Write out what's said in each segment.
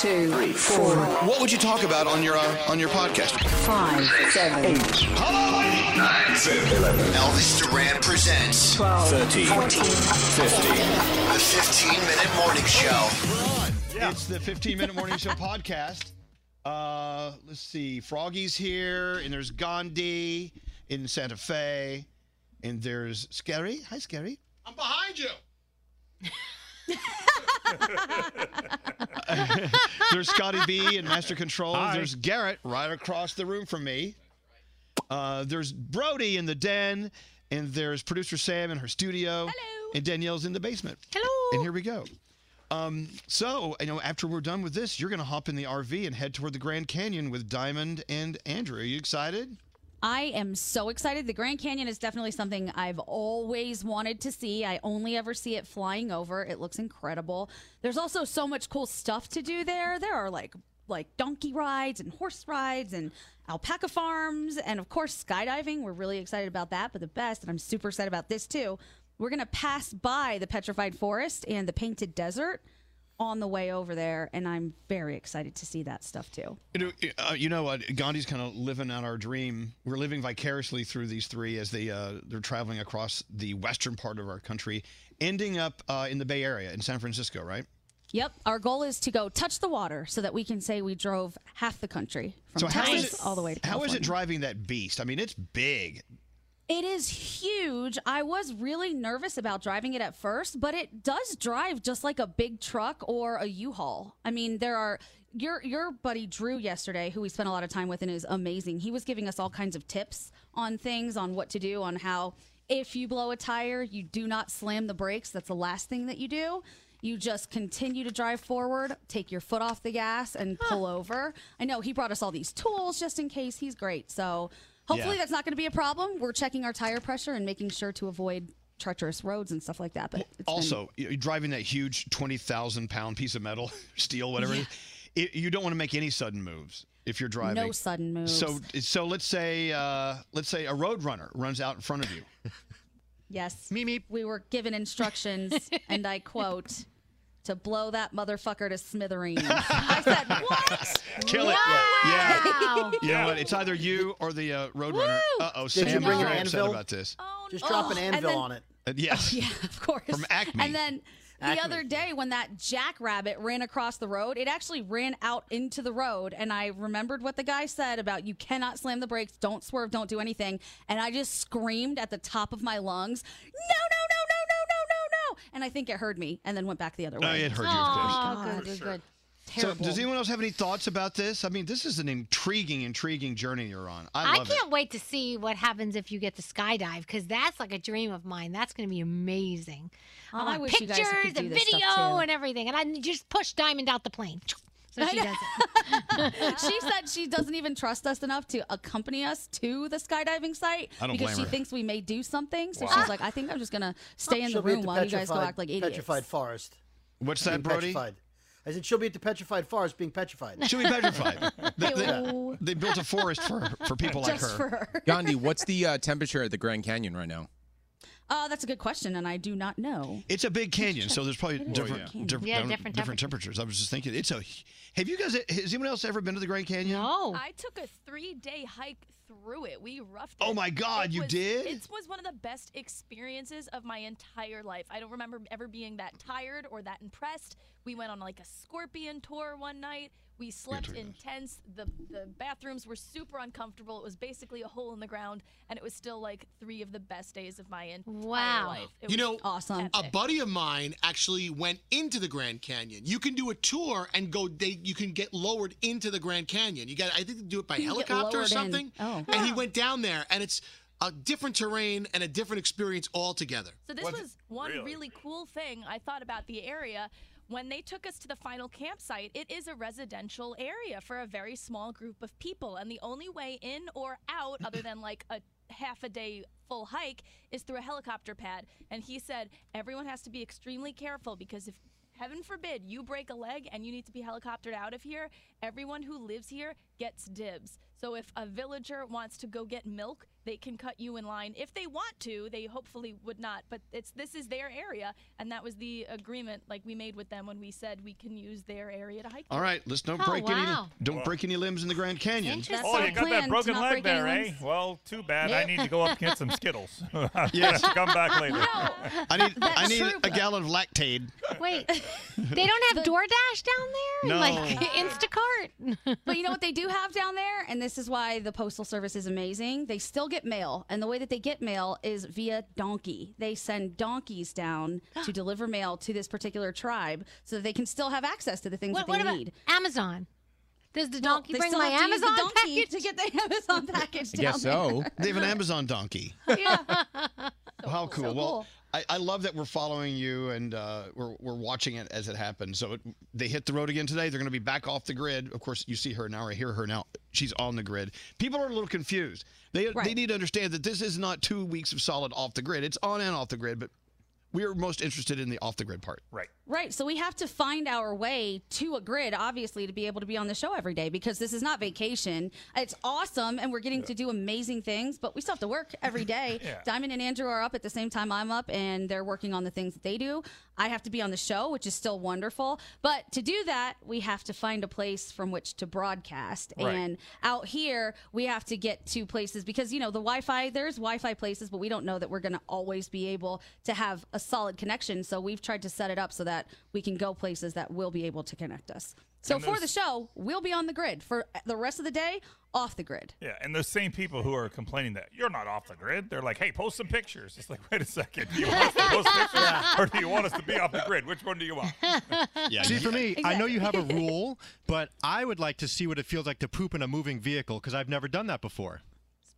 Two, three, four, What would you talk about on your uh, on your podcast? five, seven, eight, Elvis Duran presents 12, 13, 14, 15. The 15 minute morning show. It's the 15 Minute Morning Show podcast. Uh, let's see. Froggy's here, and there's Gandhi in Santa Fe, and there's Scary. Hi, Scary. I'm behind you. there's Scotty B in Master Control. Hi. There's Garrett right across the room from me. Uh, there's Brody in the den, and there's producer Sam in her studio. Hello. And Danielle's in the basement. Hello. And here we go. Um, so, you know, after we're done with this, you're going to hop in the RV and head toward the Grand Canyon with Diamond and Andrew. Are you excited? I am so excited. The Grand Canyon is definitely something I've always wanted to see. I only ever see it flying over. It looks incredible. There's also so much cool stuff to do there. There are like like donkey rides and horse rides and alpaca farms and of course skydiving. We're really excited about that, but the best and I'm super excited about this too. We're going to pass by the petrified forest and the painted desert on the way over there and I'm very excited to see that stuff too. You know, uh, you know what? Gandhi's kind of living out our dream. We're living vicariously through these three as they uh, they're traveling across the western part of our country, ending up uh, in the Bay Area in San Francisco, right? Yep. Our goal is to go touch the water so that we can say we drove half the country from So Texas it- all the way to California. How is it driving that beast? I mean, it's big. It is huge. I was really nervous about driving it at first, but it does drive just like a big truck or a U-Haul. I mean, there are your your buddy Drew yesterday, who we spent a lot of time with and is amazing. He was giving us all kinds of tips on things, on what to do, on how if you blow a tire, you do not slam the brakes. That's the last thing that you do. You just continue to drive forward, take your foot off the gas, and pull over. I know he brought us all these tools just in case. He's great. So hopefully Yeah. that's not going to be a problem. We're checking our tire pressure and making sure to avoid treacherous roads and stuff like that. But it's been- Also, you're driving that huge twenty thousand pound piece of metal, steel, whatever. it is, it- you don't want to make any sudden moves if you're driving. No sudden moves. So, so let's say, uh, let's say a road runner runs out in front of you. yes, Meep. we were given instructions, and I quote, to blow that motherfucker to smithereens. I said, what? Kill it. Yeah. Wow. yeah. You know what? It's either you or the uh, Roadrunner. Uh oh. Sam you bring an upset anvil? about this. Oh, Just drop oh, an anvil then, on it. Uh, yes. Yeah, of course. From Acme. And then. Acme. The other day, when that jackrabbit ran across the road, it actually ran out into the road. And I remembered what the guy said about you cannot slam the brakes, don't swerve, don't do anything. And I just screamed at the top of my lungs, no, no, and I think it heard me and then went back the other way. Oh, it heard you, of oh, course. Oh, good, good, good. So, does anyone else have any thoughts about this? I mean, this is an intriguing, intriguing journey you're on. I I love can't wait to see what happens if you get to skydive because that's like a dream of mine. That's going to be amazing. Oh, I I want wish you guys could pictures do and this stuff, video too. and everything, and I just push Diamond out the plane. So she does it. she said she doesn't even trust us enough to accompany us to the skydiving site I don't because blame she her. thinks we may do something. So Wow. she's like, I think I'm just gonna stay in the She'll be at room while you guys go petrified- act like idiots. Petrified forest. What's Being that, Brody? Petrified. I said she'll be at the petrified forest being petrified. She'll be petrified. they, they- they built a forest for for people like her. for her. Gandhi, what's the uh, temperature at the Grand Canyon right now? Uh, that's a good question, and I do not know. It's a big canyon, so there's probably It is a different, big canyon. different, Yeah, different, different temperatures. I was just thinking, it's a. Have you guys? Has anyone else ever been to the Grand Canyon? No. I took a three day hike through it. We roughed it. Oh my God, It you was- did? It was one of the best experiences of my entire life. I don't remember ever being that tired or that impressed. We went on like a scorpion tour one night. We slept in tents. The the bathrooms were super uncomfortable. It was basically a hole in the ground, and it was still like three of the best days of my entire Wow. life. It You was know, awesome. A buddy of mine actually went into the Grand Canyon. You can do a tour and go. They you can get lowered into the Grand Canyon. You got. I think they do it by You helicopter or lowered in. something. Oh. And he went down there, and it's a different terrain and a different experience altogether. So this was, one really? cool thing I thought about the area. When they took us to the final campsite, it is a residential area for a very small group of people, and the only way in or out, other than like a half a day full hike, is through a helicopter pad. And he said everyone has to be extremely careful because if heaven forbid you break a leg and you need to be helicoptered out of here, everyone who lives here gets dibs. So if a villager wants to go get milk, they can cut you in line if they want to. They hopefully would not, but it's this is their area, and that was the agreement like we made with them when we said we can use their area to hike. All right, let's don't Oh, break wow. any don't break any limbs in the Grand Canyon. Oh, you got that broken leg there, eh? Well, too bad. I need to go up and get some Skittles. Yes. Come back later. I need I need true, a gallon of Lactaid. Wait, they don't have DoorDash down there? No. Like Instacart? but you know what they do have down there, and this is why the postal service is amazing. They still get mail, and the way that they get mail is via donkey. They send donkeys down to deliver mail to this particular tribe, so that they can still have access to the things What, that what they about need. Amazon? Does the donkey they bring still my have to use the Amazon donkey package? to get the Amazon package I down guess there. so. They have an Amazon donkey. Yeah. How cool. So well, cool. I, I love that we're following you and uh, we're, we're watching it as it happens. So it, they hit the road again today. They're going to be back off the grid. Of course, you see her now or hear her now. She's on the grid. People are a little confused. They, they Right. need to understand that this is not two weeks of solid off the grid. It's on and off the grid, but we're most interested in the off the grid part. Right. Right. So we have to find our way to a grid, obviously, to be able to be on the show every day because this is not vacation. It's awesome and we're getting to do amazing things, but we still have to work every day. Yeah. Diamond and Andrew are up at the same time I'm up and they're working on the things that they do. I have to be on the show, which is still wonderful. But to do that, we have to find a place from which to broadcast. Right. And out here, we have to get to places because, you know, the Wi Fi, there's Wi Fi places, but we don't know that we're going to always be able to have a solid connection. So we've tried to set it up so that that we can go places that will be able to connect us. So And for those- the show, we'll be on the grid. For the rest of the day, off the grid. Yeah, and those same people who are complaining that you're not off the grid, they're like, "Hey, post some pictures." It's like, wait a second, do you want us to post pictures, or do you want us to be off the grid? Which one do you want? See, for me, I know you have a rule, but I would like to see what it feels like to poop in a moving vehicle because I've never done that before.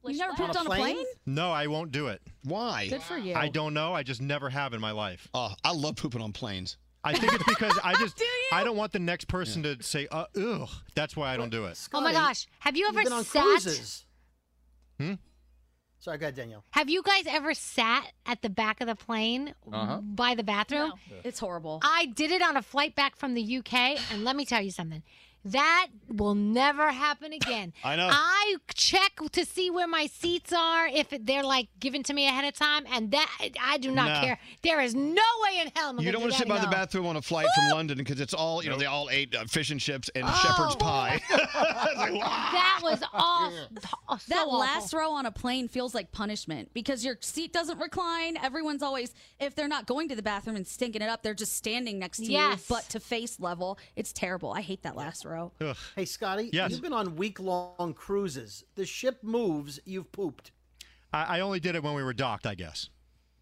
You never pooped on a plane? No, I won't do it. Why? Good for you. I don't know. I just never have in my life. Oh, I love pooping on planes. I think it's because I just I don't want the next person to say, uh, "Ugh." That's why I don't do it. Oh my gosh. Have you You've ever been on sat? cruises. Hmm? Sorry, go ahead, Danielle. Have you guys ever sat at the back of the plane Uh-huh. by the bathroom? It's horrible. I did it on a flight back from the UK, and let me tell you something. That will never happen again. I know. I check to see where my seats are if they're like given to me ahead of time, and that I do not Nah. care. There is no way in hell I'm You gonna don't do want to that sit by the anymore. bathroom on a flight from London because it's all, you know, they all ate uh, fish and chips and Oh. shepherd's pie. That was awful. that last row on a plane feels like punishment because your seat doesn't recline. Everyone's always, if they're not going to the bathroom and stinking it up, they're just standing next to Yes. you, butt to face level. It's terrible. I hate that last row. Hey, Scotty. Yes. You've been on week long cruises. The ship moves, you've pooped. I, I only did it when we were docked, I guess.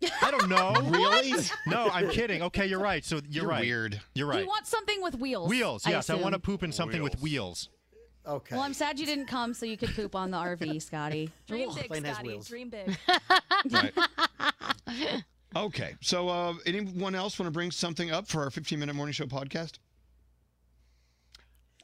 I don't know. Really? No, I'm kidding. Okay, you're right. So you're, You're right. weird. You're right. You want something with wheels? Wheels. Yes, I, want to poop in something with wheels. Okay. Well, I'm sad you didn't come so you could poop on the RV, Scotty. Dream big, Plane has Scotty. wheels. Dream big. Right. Okay. So, uh, anyone else want to bring something up for our 15 minute morning show podcast?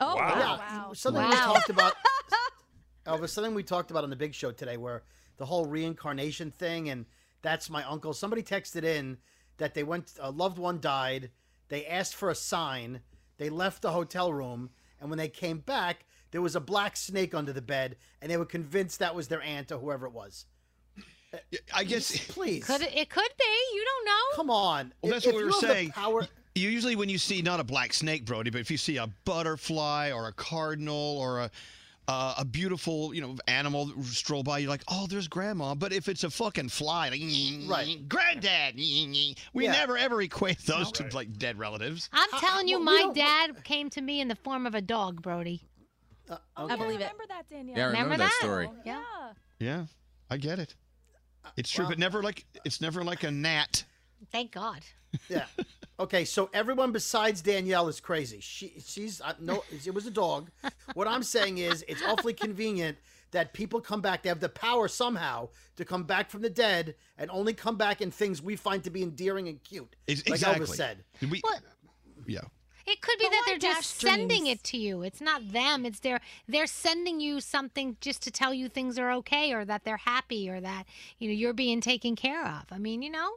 Oh, Yeah, Wow. something we talked about. Elvis, something we talked about on the big show today, where the whole reincarnation thing, and that's my uncle. Somebody texted in that they went, a loved one died. They asked for a sign. They left the hotel room, and when they came back, there was a black snake under the bed, and they were convinced that was their aunt or whoever it was. I guess. Please, Could it, it could be. You don't know. come on. Well, that's If- what we if were you the saying. Power, You usually, when you see not a black snake, Brody, but if you see a butterfly or a cardinal or a uh, a beautiful, you know, animal stroll by, you're like, oh, there's grandma. But if it's a fucking fly, like, Right. granddad, we Yeah. never ever equate those to like dead relatives. I'm telling you, well, my dad came to me in the form of a dog, Brody. uh, I believe it. Remember that, Danielle? Yeah, I remember, Remember that, that? story. Yeah. Yeah, I get it. It's true, well- but never like it's never like a gnat. Thank God. Yeah. Okay, so everyone besides Danielle is crazy. She she's uh, no it was a dog. What I'm saying is it's awfully convenient that people come back they have the power somehow to come back from the dead and only come back in things we find to be endearing and cute. Ex- like exactly. Elvis said. We, What? yeah. It could be But that they're just dash sending it to you. It's not them. It's their they're sending you something just to tell you things are okay or that they're happy or that you know you're being taken care of. I mean, you know.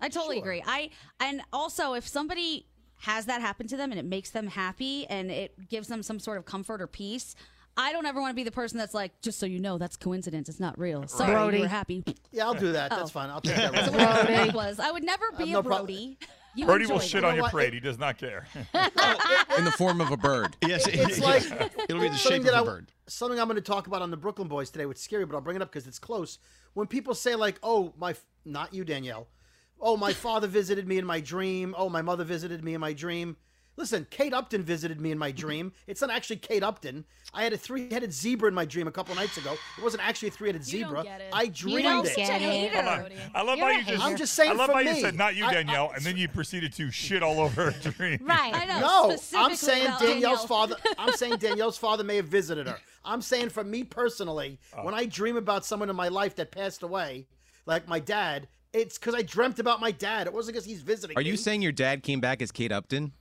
I totally agree. I and also if somebody has that happen to them and it makes them happy and it gives them some sort of comfort or peace, I don't ever want to be the person that's like, just so you know, that's coincidence. It's not real. Sorry, Brody. you were happy. Yeah, I'll do that. Oh. That's fine. I'll take that. That's risk. what I was. I would never uh, be no a problem. Brody. You Brody will shit that. on your what? parade. He does not care. Oh, In the form of a bird. Yes, It's like it'll be the something shape of that a I- bird. Something I'm going to talk about on the Brooklyn Boys today. which is scary, but I'll bring it up because it's close. When people say like, "Oh, my," not you, Danielle. Oh, my father visited me in my dream. Oh, my mother visited me in my dream. Listen, Kate Upton visited me in my dream. It's not actually Kate Upton. I had a three-headed zebra in my dream a couple nights ago. It wasn't actually a three-headed You zebra. get it. I You dreamed don't it. get it. Hold on. I love You're how you just. I'm just saying I love for how you said not you, I- I- Danielle, and then you proceeded to shit all over her dream. Right. I know. No, I'm saying about Danielle's Danielle. father. I'm saying Danielle's father may have visited her. I'm saying for me personally, Oh. when I dream about someone in my life that passed away, like my dad, it's because I dreamt about my dad. It wasn't because he's visiting. Are you saying your dad came back as Kate Upton?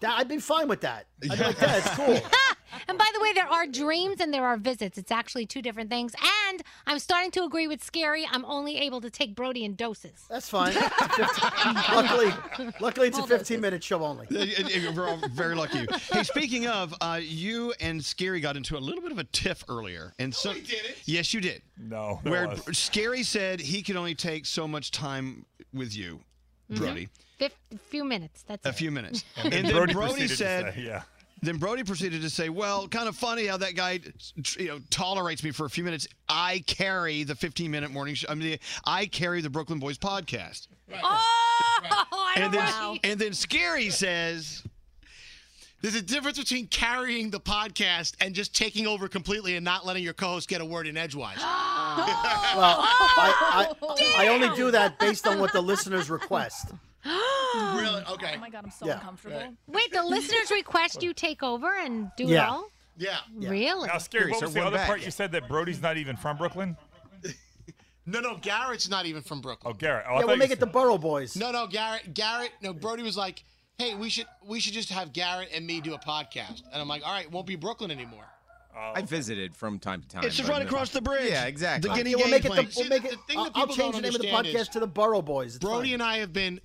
that? I'd be fine with that. I'd be like, Dad, it's cool. And by the way, there are dreams and there are visits. It's actually two different things. And I'm starting to agree with Scary. I'm only able to take Brody in doses. That's fine. luckily, luckily it's a 15 minute show only. We're all very lucky. Hey, speaking of, uh, you and Scary got into a little bit of a tiff earlier, and so yes, you did. No, Where was. Scary said he could only take so much time with you, Brody, Fif- a few minutes. That's a it. few minutes, And and then then Brody Brody, to said, say, yeah. Then Brody proceeded to say, "Well, kind of funny how that guy, you know, tolerates me for a few minutes. I carry the 15-minute morning show. I mean, I carry the Brooklyn Boys podcast." Oh, I and then and then Scary says. There's a difference between carrying the podcast and just taking over completely and not letting your co-host get a word in edgewise. Well, I, I, I only do that based on what the listeners request. really? Okay. Oh my god, I'm so Yeah. uncomfortable. Wait, the listeners request you take over and do it Yeah. all? Yeah. Yeah. Really? Now, scary. What So was the we're other back. part you said that Brody's not even from Brooklyn? No, no, Garrett's not even from Brooklyn. Oh, Garrett. Oh, I yeah, thought we'll you make said- it the Borough Boys. No, no, Garrett. Garrett. No, Brody was like, "Hey, we should we should just have Garrett and me do a podcast." And I'm like, "All right, it won't be Brooklyn anymore." Oh, I visited from time to time. It's just but right no- across the bridge. Yeah, exactly. The Guinea Yeah, we'll game make it. plane. The, we'll make it. thing I'll, that I'll people change don't the name of the understand podcast is to the Borough Boys. It's Brody fine. and I have been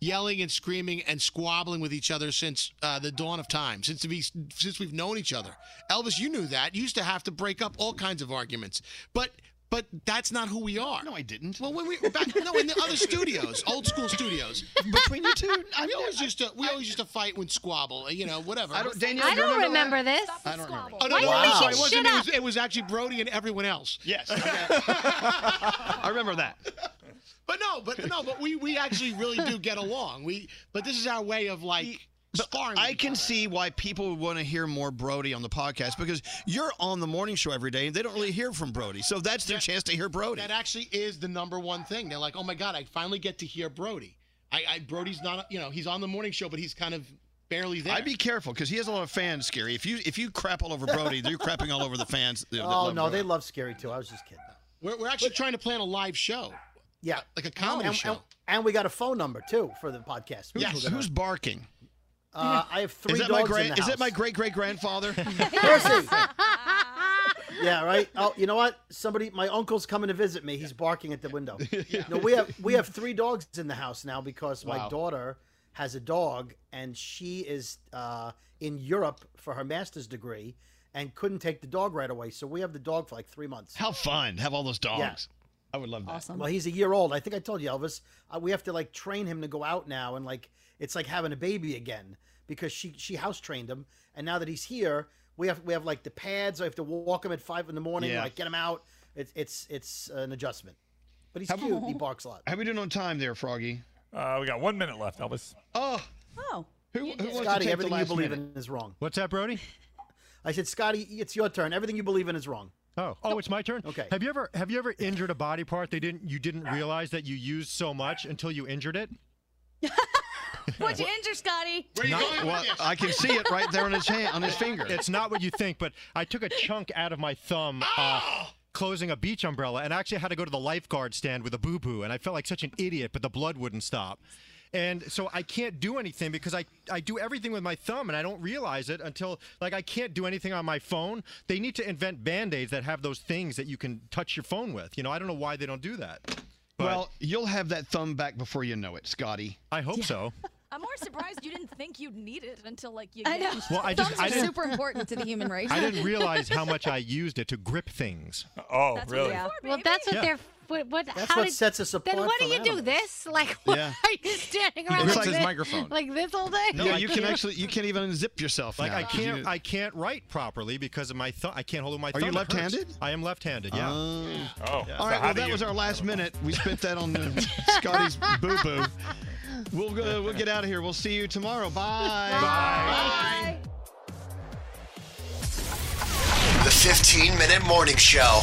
yelling and screaming and squabbling with each other since uh, the dawn of time, since we since we've known each other. Elvis, you knew that. You used to have to break up all kinds of arguments, but. But that's not who we are. No, I didn't. Well, when we were back, no, in the other studios, old school studios, between you two, we always used to, we always used to fight and squabble, you know, whatever. I don't- Danielle, I don't remember this. I don't remember. Why Oh, no, are you no, making sorry, it shit wasn't. It was, up? it was actually Brody and everyone else. Yes, I remember that. But no, but no, but we we actually really do get along. We, but this is our way of like sparring. I can see why people would want to hear more Brody on the podcast because you're on the morning show every day and they don't really hear from Brody. So that's their chance to hear Brody. That actually is the number one thing. They're like, oh my god, I finally get to hear Brody. I, I Brody's not, you know, he's on the morning show, but he's kind of barely there. I'd be careful because he has a lot of fans, Scary. If you if you crap all over Brody, you're crapping all over the fans. that- that Oh love no, Brody. they love Scary too. I was just kidding. We're, we're actually trying to plan a live show. Yeah, like a comedy and, show. And, and we got a phone number too for the podcast. which Yes. Who's barking? Uh, I have three is that dogs my great? in the Is house. that my great great grandfather? Percy. yeah, right. Oh, you know what? Somebody, my uncle's coming to visit me. He's barking at the window. No, we have we have three dogs in the house now because my daughter has a dog and she is uh, in Europe for her master's degree and couldn't take the dog right away. So we have the dog for like three months. How fun! Have all those dogs. Yeah. I would love that. Awesome. Well, he's a year old. I think I told you, Elvis. Uh, we have to like train him to go out now, and like it's like having a baby again because she she house trained him, and now that he's here, we have we have like the pads. I have to walk him at five in the morning, Yeah. like get him out. It's it's it's an adjustment, but he's Have- cute. He barks a lot. How we doing on time there, Froggy? Uh, we got one minute left, Elvis. Oh, Oh. who, who wants to Scotty, take the everything you believe minute? in is wrong. What's that, Brody? I said, Scotty, it's your turn. Everything you believe in is wrong. Oh, oh, it's my turn. Okay. Have you ever have you ever injured a body part they didn't you didn't realize that you used so much until you injured it? What'd you injure, Scotty? Where you Not- Well, I can see it right there on his hand, on his finger. It's not what you think, but I took a chunk out of my thumb. Uh, Closing a beach umbrella, and I actually had to go to the lifeguard stand with a boo boo, and I felt like such an idiot, but the blood wouldn't stop. And so I can't do anything because I, I do everything with my thumb and I don't realize it until like I can't do anything on my phone. They need to invent band-aids that have those things that you can touch your phone with. You know, I don't know why they don't do that. But well, you'll have that thumb back before you know it, Scotty. I hope so. I'm more surprised you didn't think you'd need it until like you. I know. used Well, I just- Thumbs I are didn't- super important to the human race. I didn't realize how much I used it to grip things. Oh, That's what really? they're for, Well, that's what Yeah. they're. What? what That's how what did, sets us apart Then what do from you do? This? Like, what, Yeah. are you standing around grips like his this, microphone. like this all day? yeah, you can actually you can't even unzip yourself. Like now, I 'cause you- can't, I can't write properly because of my thumb. I can't hold with my Are thumb. you left-handed? I am left-handed. Yeah. Oh. Oh, so All right, how well, that you- was our last minute. We spent that on uh, Scotty's boo boo. We'll go, we'll get out of here. We'll see you tomorrow. Bye. Bye. Bye. The 15 Minute Morning Show.